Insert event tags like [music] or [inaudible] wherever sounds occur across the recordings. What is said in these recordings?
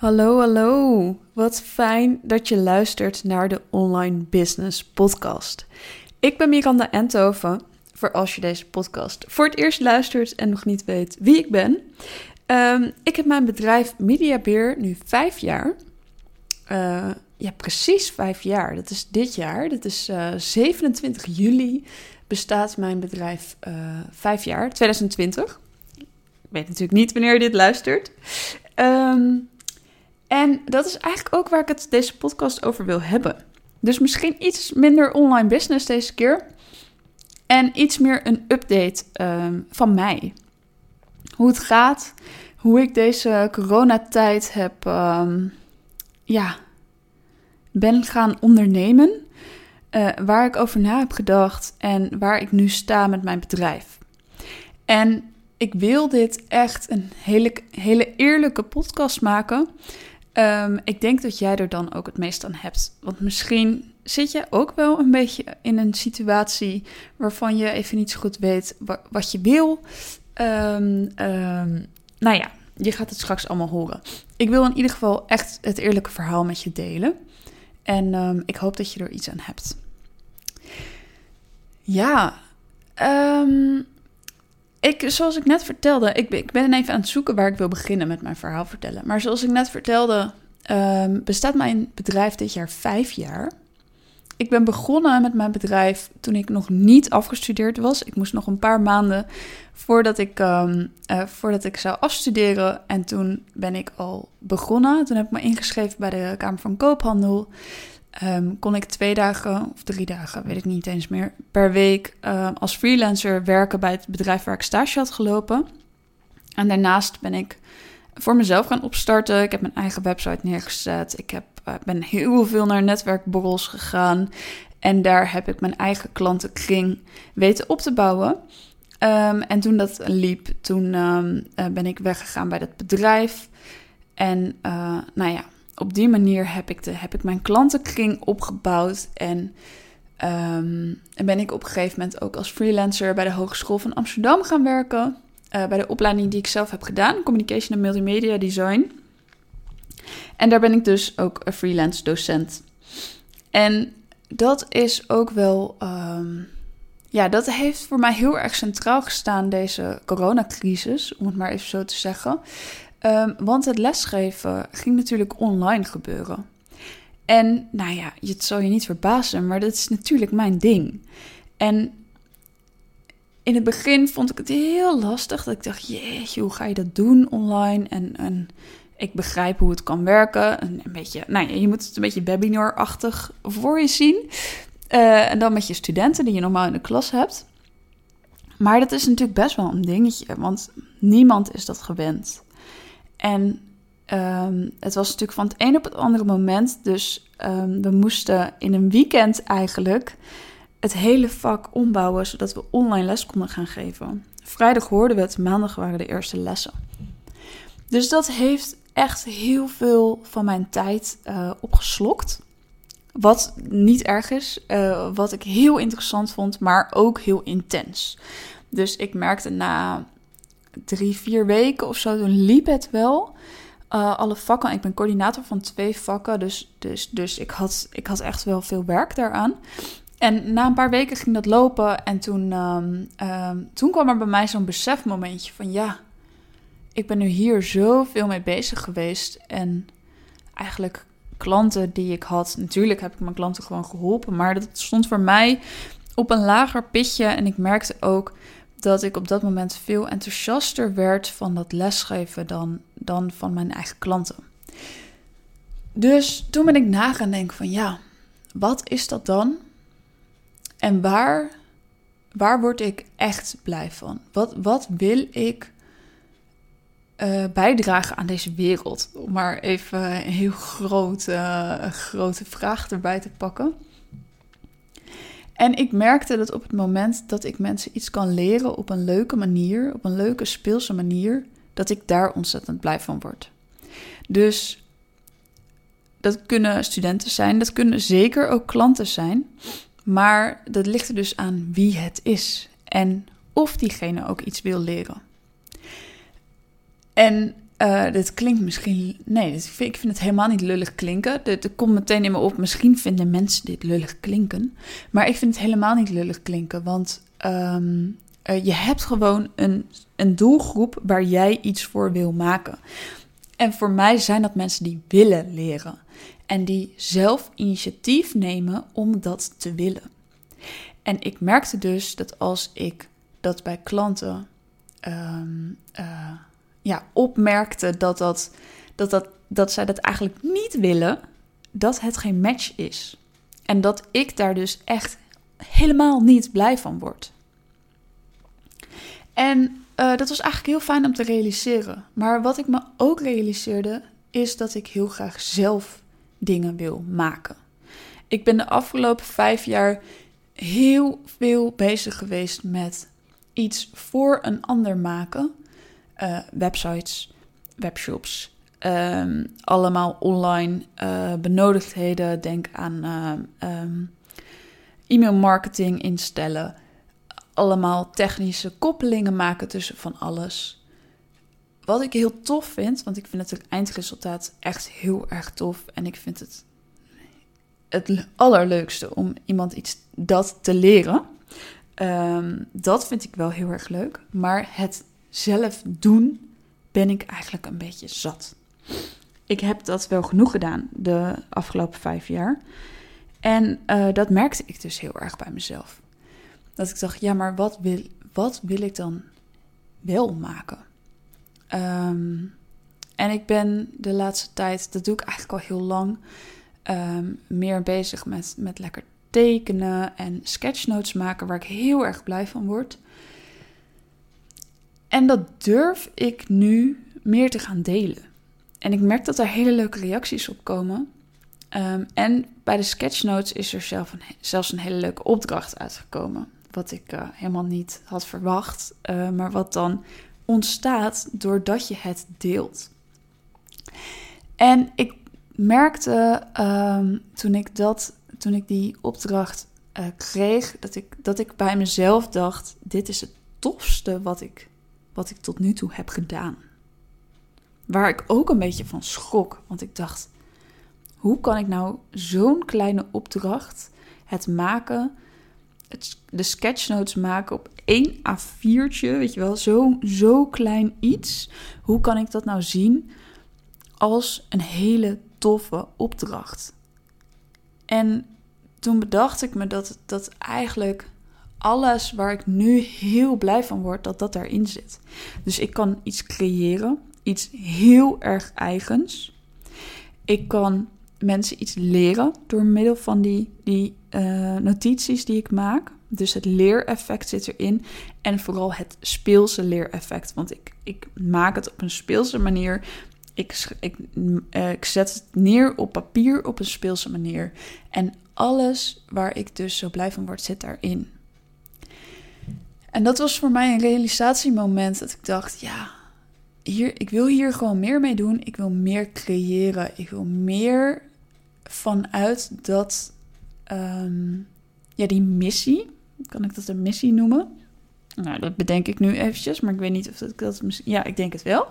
Hallo, hallo. Wat fijn dat je luistert naar de Online Business Podcast. Ik ben Miranda Enthoven, voor als je deze podcast voor het eerst luistert en nog niet weet wie ik ben. Ehm, ik heb mijn bedrijf MediaBeer nu vijf jaar. Uh, ja, precies vijf jaar. Dat is dit jaar. Dat is uh, eh, 27 juli bestaat mijn bedrijf uh, vijf jaar, 2020. Ik weet natuurlijk niet wanneer je dit luistert. Um, en dat is eigenlijk ook waar ik het deze podcast over wil hebben. Dus misschien iets minder online business deze keer. En iets meer een update um, van mij. Hoe het gaat, hoe ik deze coronatijd heb, um, ja, ben gaan ondernemen. Uh, waar ik over na heb gedacht en waar ik nu sta met mijn bedrijf. En ik wil dit echt een hele, hele eerlijke podcast maken. Um, ik denk dat jij er dan ook het meest aan hebt. Want misschien zit je ook wel een beetje in een situatie waarvan je even niet zo goed weet wat je wil. Um, nou ja, je gaat het straks allemaal horen. Ik wil in ieder geval echt het eerlijke verhaal met je delen. En ik hoop dat je er iets aan hebt. Ja, ik, zoals ik net vertelde, ik, ik ben even aan het zoeken waar ik wil beginnen met mijn verhaal vertellen. Maar zoals ik net vertelde, um, bestaat mijn bedrijf dit jaar vijf jaar. Ik ben begonnen met mijn bedrijf toen ik nog niet afgestudeerd was. Ik moest nog een paar maanden voordat ik, um, uh, voordat ik zou afstuderen. En toen ben ik al begonnen. Toen heb ik me ingeschreven bij de Kamer van Koophandel. Um, kon ik twee dagen of drie dagen, weet ik niet eens meer, per week um, als freelancer werken bij het bedrijf waar ik stage had gelopen. En daarnaast ben ik voor mezelf gaan opstarten. Ik heb mijn eigen website neergezet. Ik heb, uh, ben heel veel naar netwerkborrels gegaan. En daar heb ik mijn eigen klantenkring weten op te bouwen. Um, en toen dat liep, toen uh, ben ik weggegaan bij dat bedrijf. En uh, nou ja, op die manier heb ik, de, heb ik mijn klantenkring opgebouwd. En, um, en ben ik op een gegeven moment ook als freelancer bij de Hogeschool van Amsterdam gaan werken. Uh, bij de opleiding die ik zelf heb gedaan, Communication en Multimedia Design. En daar ben ik dus ook een freelance docent. En dat is ook wel. Um, ja, dat heeft voor mij heel erg centraal gestaan, deze coronacrisis, om het maar even zo te zeggen. Um, want het lesgeven ging natuurlijk online gebeuren. En nou ja, het zal je niet verbazen, maar dat is natuurlijk mijn ding. En in het begin vond ik het heel lastig. Dat ik dacht, jeetje, hoe ga je dat doen online? En, en ik begrijp hoe het kan werken. Een, beetje, nou ja, je moet het een beetje webinar-achtig voor je zien. Uh, en dan met je studenten die je normaal in de klas hebt. Maar dat is natuurlijk best wel een dingetje, want niemand is dat gewend. En um, het was natuurlijk van het een op het andere moment. Dus um, we moesten in een weekend eigenlijk het hele vak ombouwen zodat we online les konden gaan geven. Vrijdag hoorden we het, maandag waren de eerste lessen. Dus dat heeft echt heel veel van mijn tijd uh, opgeslokt. Wat niet erg is, uh, wat ik heel interessant vond, maar ook heel intens. Dus ik merkte na drie, vier weken of zo, toen liep het wel. Uh, alle vakken. Ik ben coördinator van twee vakken, dus, dus, dus ik, had, ik had echt wel veel werk daaraan. En na een paar weken ging dat lopen en toen, um, um, toen kwam er bij mij zo'n besefmomentje van ja, ik ben nu hier zoveel mee bezig geweest. En eigenlijk klanten die ik had, natuurlijk heb ik mijn klanten gewoon geholpen, maar dat stond voor mij op een lager pitje. En ik merkte ook dat ik op dat moment veel enthousiaster werd van dat lesgeven dan, dan van mijn eigen klanten. Dus toen ben ik na gaan denken van ja, wat is dat dan? En waar, waar word ik echt blij van? Wat, wat wil ik uh, bijdragen aan deze wereld? Om maar even een heel grote, uh, grote vraag erbij te pakken. En ik merkte dat op het moment dat ik mensen iets kan leren op een leuke manier, op een leuke speelse manier, dat ik daar ontzettend blij van word. Dus dat kunnen studenten zijn, dat kunnen zeker ook klanten zijn, maar dat ligt er dus aan wie het is en of diegene ook iets wil leren. En uh, dit klinkt misschien. Nee, dit, ik vind het helemaal niet lullig klinken. Er komt meteen in me op. Misschien vinden mensen dit lullig klinken. Maar ik vind het helemaal niet lullig klinken. Want um, uh, je hebt gewoon een, een doelgroep waar jij iets voor wil maken. En voor mij zijn dat mensen die willen leren. En die zelf initiatief nemen om dat te willen. En ik merkte dus dat als ik dat bij klanten um, uh, ja, opmerkte dat, dat, dat, dat, dat zij dat eigenlijk niet willen, dat het geen match is. En dat ik daar dus echt helemaal niet blij van word. En uh, dat was eigenlijk heel fijn om te realiseren. Maar wat ik me ook realiseerde, is dat ik heel graag zelf dingen wil maken. Ik ben de afgelopen vijf jaar heel veel bezig geweest met iets voor een ander maken. Uh, websites, webshops, um, allemaal online uh, benodigdheden. Denk aan uh, um, e-mail marketing instellen. Allemaal technische koppelingen maken tussen van alles. Wat ik heel tof vind, want ik vind het eindresultaat echt heel erg tof. En ik vind het het allerleukste om iemand iets dat te leren. Um, dat vind ik wel heel erg leuk. Maar het zelf doen ben ik eigenlijk een beetje zat. Ik heb dat wel genoeg gedaan de afgelopen vijf jaar. En uh, dat merkte ik dus heel erg bij mezelf. Dat ik dacht, ja, maar wat wil, wat wil ik dan wel maken? Um, en ik ben de laatste tijd, dat doe ik eigenlijk al heel lang, um, meer bezig met, met lekker tekenen en sketchnotes maken, waar ik heel erg blij van word. En dat durf ik nu meer te gaan delen. En ik merk dat er hele leuke reacties op komen. Um, en bij de sketchnotes is er zelf een, zelfs een hele leuke opdracht uitgekomen. Wat ik uh, helemaal niet had verwacht, uh, maar wat dan ontstaat doordat je het deelt. En ik merkte um, toen ik dat toen ik die opdracht uh, kreeg, dat ik, dat ik bij mezelf dacht: dit is het tofste wat ik, wat ik tot nu toe heb gedaan. Waar ik ook een beetje van schrok, want ik dacht: hoe kan ik nou zo'n kleine opdracht, het maken, het, de sketchnotes maken op één A4'tje, weet je wel, zo, zo klein iets, hoe kan ik dat nou zien als een hele toffe opdracht? En toen bedacht ik me dat, dat eigenlijk alles waar ik nu heel blij van word, dat dat daarin zit. Dus ik kan iets creëren, iets heel erg eigens. Ik kan mensen iets leren door middel van die, die uh, notities die ik maak. Dus het leereffect zit erin. En vooral het speelse leereffect. Want ik, ik maak het op een speelse manier. Ik, ik, uh, ik zet het neer op papier op een speelse manier. En alles waar ik dus zo blij van word, zit daarin. En dat was voor mij een realisatiemoment dat ik dacht, ja, hier, ik wil hier gewoon meer mee doen. Ik wil meer creëren. Ik wil meer vanuit dat, um, ja, die missie, kan ik dat een missie noemen? Nou, dat bedenk ik nu eventjes, maar ik weet niet of dat, dat ja, ik denk het wel,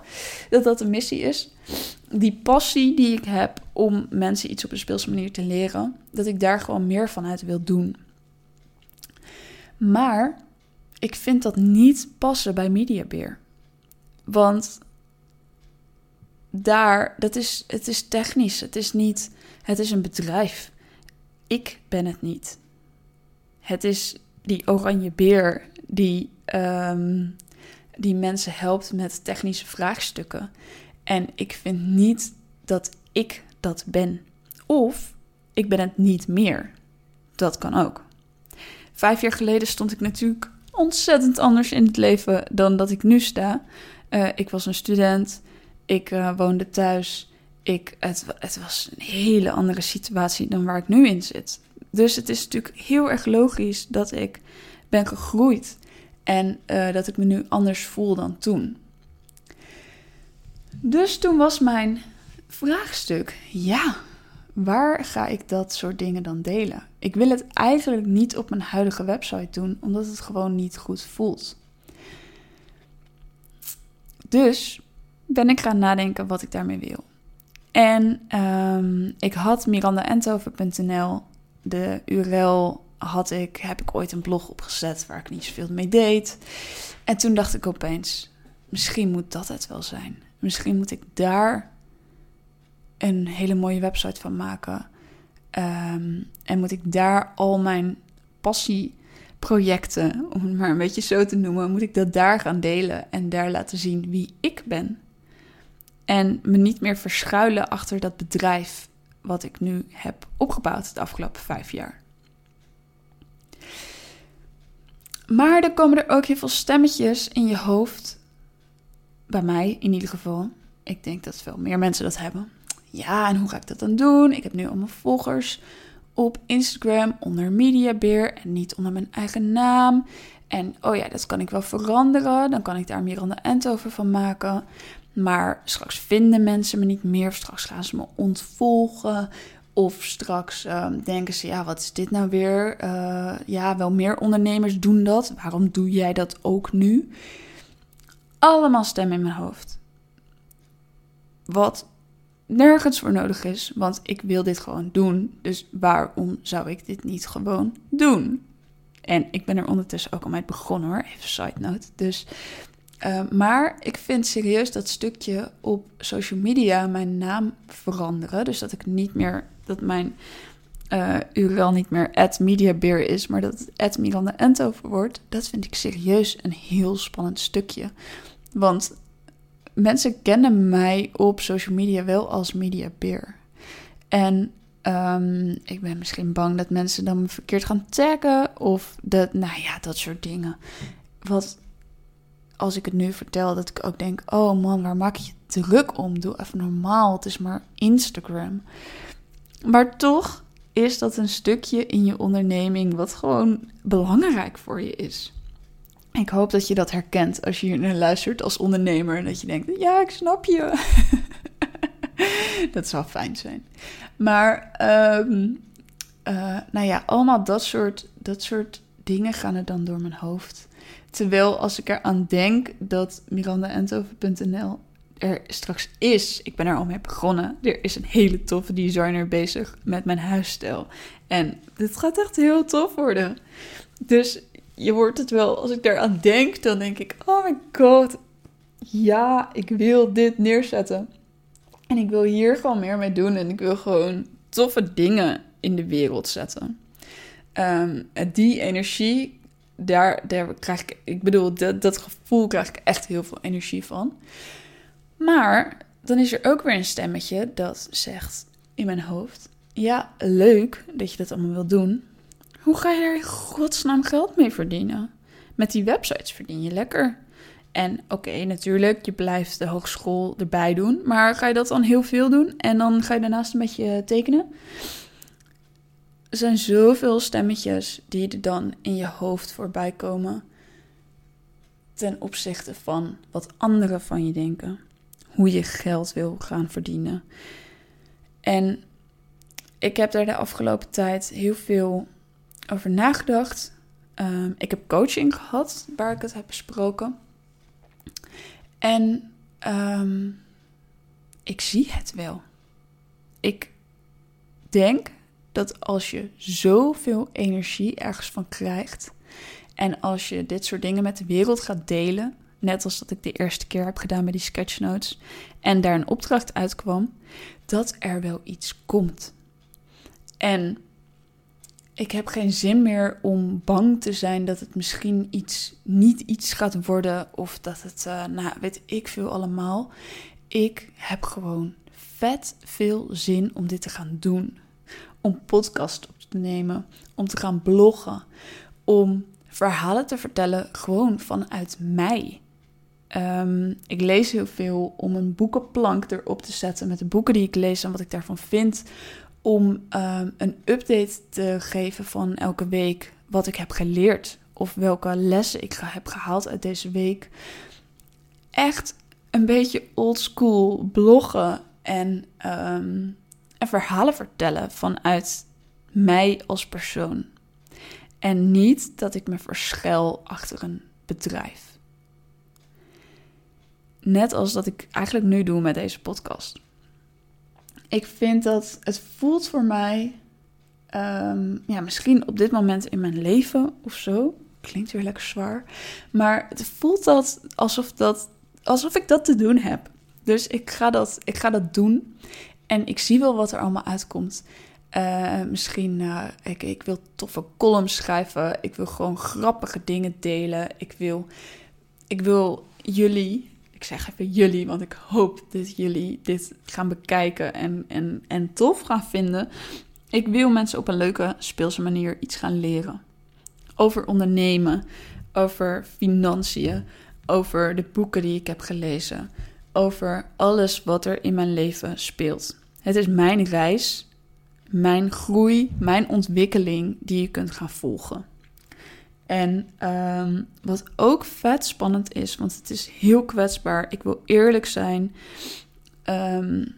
dat dat een missie is. Die passie die ik heb om mensen iets op een speelse manier te leren, dat ik daar gewoon meer vanuit wil doen. Maar ik vind dat niet passen bij Mediabeer. Want daar, dat is, het is technisch, het is niet, het is een bedrijf. Ik ben het niet. Het is die oranje beer die, um, die mensen helpt met technische vraagstukken. En ik vind niet dat ik dat ben. Of ik ben het niet meer. Dat kan ook. Vijf jaar geleden stond ik natuurlijk ontzettend anders in het leven dan dat ik nu sta. Uh, ik was een student, ik uh, woonde thuis. Ik, het, het was een hele andere situatie dan waar ik nu in zit. Dus het is natuurlijk heel erg logisch dat ik ben gegroeid. En uh, dat ik me nu anders voel dan toen. Dus toen was mijn vraagstuk: ja, waar ga ik dat soort dingen dan delen? Ik wil het eigenlijk niet op mijn huidige website doen, omdat het gewoon niet goed voelt. Dus ben ik gaan nadenken wat ik daarmee wil. En ehm, ik had mirandaentoven.nl, de URL had ik, heb ik ooit een blog opgezet waar ik niet zoveel mee deed. En toen dacht ik opeens, misschien moet dat het wel zijn. Misschien moet ik daar een hele mooie website van maken. Ehm, en moet ik daar al mijn passieprojecten, om het maar een beetje zo te noemen, moet ik dat daar gaan delen en daar laten zien wie ik ben. En me niet meer verschuilen achter dat bedrijf wat ik nu heb opgebouwd de afgelopen vijf jaar. Maar er komen er ook heel veel stemmetjes in je hoofd. Bij mij in ieder geval. Ik denk dat veel meer mensen dat hebben. Ja, en hoe ga ik dat dan doen? Ik heb nu allemaal volgers op Instagram onder Mediabeer en niet onder mijn eigen naam. En oh ja, dat kan ik wel veranderen. Dan kan ik daar Miranda Entover van maken. Maar straks vinden mensen me niet meer. Straks gaan ze me ontvolgen. Of straks ehm, denken ze, ja, wat is dit nou weer? Uh, ja, wel meer ondernemers doen dat. Waarom doe jij dat ook nu? Allemaal stemmen in mijn hoofd. Wat nergens voor nodig is, want ik wil dit gewoon doen. Dus waarom zou ik dit niet gewoon doen? En ik ben er ondertussen ook al mee begonnen hoor, even side note. Dus, uh, maar ik vind serieus dat stukje op social media mijn naam veranderen. Dus dat ik niet meer, dat mijn uh, URL niet meer @mediabeer is, maar dat het Miranda wordt. Dat vind ik serieus een heel spannend stukje. Want mensen kennen mij op social media wel als mediabeer. En um, ik ben misschien bang dat mensen dan me verkeerd gaan taggen of dat, nou ja, dat soort dingen. Wat als ik het nu vertel, dat ik ook denk: oh man, waar maak je druk om? Doe even normaal. Het is maar Instagram. Maar toch is dat een stukje in je onderneming wat gewoon belangrijk voor je is. Ik hoop dat je dat herkent als je hier naar luistert als ondernemer. En dat je denkt, ja, ik snap je. [laughs] dat zou fijn zijn. Maar, um, uh, nou ja, allemaal dat soort, dat soort dingen gaan er dan door mijn hoofd. Terwijl als ik eraan denk dat mirandaentoven.nl er straks is, ik ben er al mee begonnen. Er is een hele toffe designer bezig met mijn huisstijl. En dit gaat echt heel tof worden. Dus je hoort het wel, als ik daaraan denk, dan denk ik: oh my god, ja, ik wil dit neerzetten. En ik wil hier gewoon meer mee doen en ik wil gewoon toffe dingen in de wereld zetten. Um, die energie, daar, daar krijg ik, ik bedoel, dat, dat gevoel krijg ik echt heel veel energie van. Maar dan is er ook weer een stemmetje dat zegt in mijn hoofd: Ja, leuk dat je dat allemaal wil doen. Hoe ga je er in godsnaam geld mee verdienen? Met die websites verdien je lekker. En oké, natuurlijk, je blijft de hogeschool erbij doen. Maar ga je dat dan heel veel doen en dan ga je daarnaast een beetje tekenen? Er zijn zoveel stemmetjes die er dan in je hoofd voorbij komen. Ten opzichte van wat anderen van je denken. Hoe je geld wil gaan verdienen. En ik heb daar de afgelopen tijd heel veel over nagedacht. Um, ik heb coaching gehad waar ik het heb besproken. En um, ik zie het wel. Ik denk dat als je zoveel energie ergens van krijgt. En als je dit soort dingen met de wereld gaat delen. Net als dat ik de eerste keer heb gedaan met die sketchnotes. En daar een opdracht uitkwam. Dat er wel iets komt. En ik heb geen zin meer om bang te zijn dat het misschien iets, niet iets gaat worden. Of dat het, uh, nou weet ik veel allemaal. Ik heb gewoon vet veel zin om dit te gaan doen. Om podcast op te nemen, om te gaan bloggen, om verhalen te vertellen gewoon vanuit mij. Um, ik lees heel veel om een boekenplank erop te zetten met de boeken die ik lees en wat ik daarvan vind om um, een update te geven van elke week wat ik heb geleerd of welke lessen ik heb gehaald uit deze week. Echt een beetje oldschool bloggen en, um, en verhalen vertellen vanuit mij als persoon. En niet dat ik me verschuil achter een bedrijf. Net als dat ik eigenlijk nu doe met deze podcast. Ik vind dat het voelt voor mij, ehm, ja, misschien op dit moment in mijn leven of zo. Klinkt weer lekker zwaar. Maar het voelt dat alsof, dat, alsof ik dat te doen heb. Dus ik ga, dat, ik ga dat doen. En ik zie wel wat er allemaal uitkomt. Uh, misschien, uh, ik, ik wil toffe columns schrijven. Ik wil gewoon grappige dingen delen. Ik wil, ik wil jullie, ik zeg even jullie, want ik hoop dat jullie dit gaan bekijken en, en, en tof gaan vinden. Ik wil mensen op een leuke, speelse manier iets gaan leren. Over ondernemen, over financiën, over de boeken die ik heb gelezen, over alles wat er in mijn leven speelt. Het is mijn reis mijn groei, mijn ontwikkeling die je kunt gaan volgen. En um, wat ook vet spannend is, want het is heel kwetsbaar. Ik wil eerlijk zijn. Um,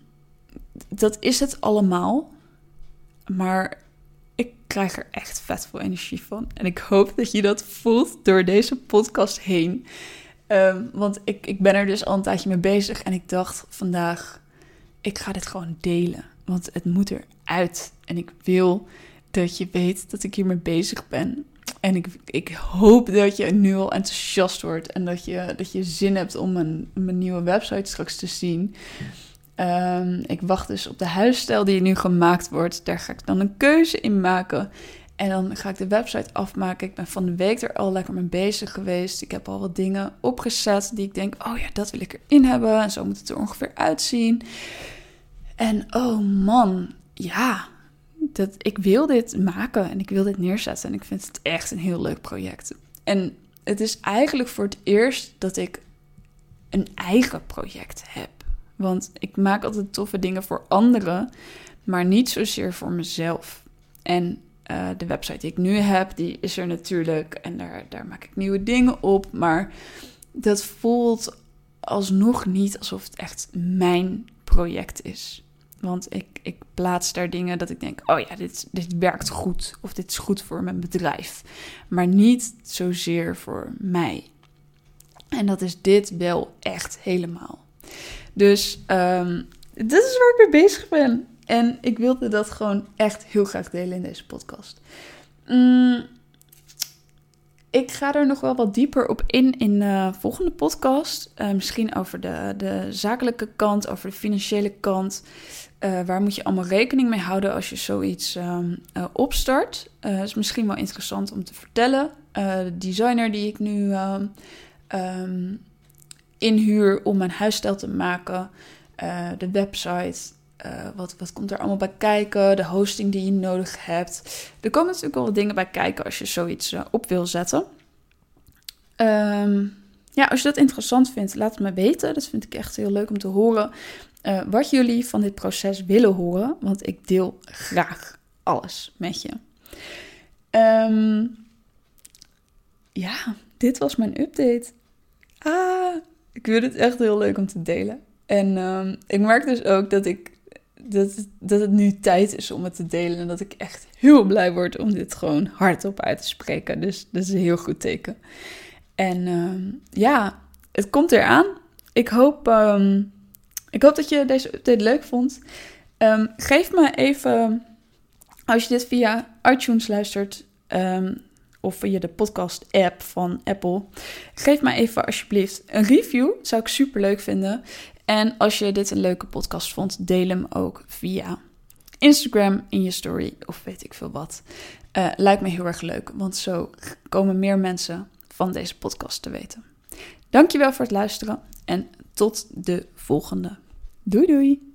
dat is het allemaal. Maar ik krijg er echt vet veel energie van. En ik hoop dat je dat voelt door deze podcast heen. Um, want ik, ik ben er dus al een tijdje mee bezig. En ik dacht vandaag, ik ga dit gewoon delen. Want het moet eruit. En ik wil dat je weet dat ik hiermee bezig ben. En ik, ik hoop dat je nu al enthousiast wordt. En dat je, dat je zin hebt om een, mijn nieuwe website straks te zien. Um, ik wacht dus op de huisstijl die nu gemaakt wordt. Daar ga ik dan een keuze in maken. En dan ga ik de website afmaken. Ik ben van de week er al lekker mee bezig geweest. Ik heb al wat dingen opgezet die ik denk: oh ja, dat wil ik erin hebben. En zo moet het er ongeveer uitzien. En oh man, ja, dat, ik wil dit maken en ik wil dit neerzetten. En ik vind het echt een heel leuk project. En het is eigenlijk voor het eerst dat ik een eigen project heb. Want ik maak altijd toffe dingen voor anderen, maar niet zozeer voor mezelf. En uh, de website die ik nu heb, die is er natuurlijk en daar, daar maak ik nieuwe dingen op. Maar dat voelt alsnog niet alsof het echt mijn project is. Want ik, ik plaats daar dingen dat ik denk: oh ja, dit, dit werkt goed. Of dit is goed voor mijn bedrijf. Maar niet zozeer voor mij. En dat is dit wel echt helemaal. Dus um, dit is waar ik mee bezig ben. En ik wilde dat gewoon echt heel graag delen in deze podcast. Mm, ik ga er nog wel wat dieper op in in de volgende podcast. Uh, misschien over de, de zakelijke kant, over de financiële kant. Uh, waar moet je allemaal rekening mee houden als je zoiets um, uh, opstart? Uh, is misschien wel interessant om te vertellen. de designer die ik nu um, inhuur om mijn huisstijl te maken, de website, wat, wat komt er allemaal bij kijken, de hosting die je nodig hebt. Er komen natuurlijk wel dingen bij kijken als je zoiets op wil zetten. Ja, als je dat interessant vindt, laat het me weten. Dat vind ik echt heel leuk om te horen. Uh, wat jullie van dit proces willen horen, want ik deel graag alles met je. Um, ja, dit was mijn update. Ah, ik vind het echt heel leuk om te delen. En um, ik merk dus ook dat, ik, dat, dat het nu tijd is om het te delen. En dat ik echt heel blij word om dit gewoon hardop uit te spreken. Dus dat is een heel goed teken. En um, ja, het komt eraan. Ik hoop, ik hoop dat je deze update leuk vond. Um, geef me even, als je dit via iTunes luistert of via de podcast-app van Apple, geef me even alsjeblieft een review. Dat zou ik super leuk vinden. En als je dit een leuke podcast vond, deel hem ook via Instagram in je story of weet ik veel wat. Uh, lijkt me heel erg leuk, want zo komen meer mensen van deze podcast te weten. Dankjewel voor het luisteren en tot de volgende. Doei doei!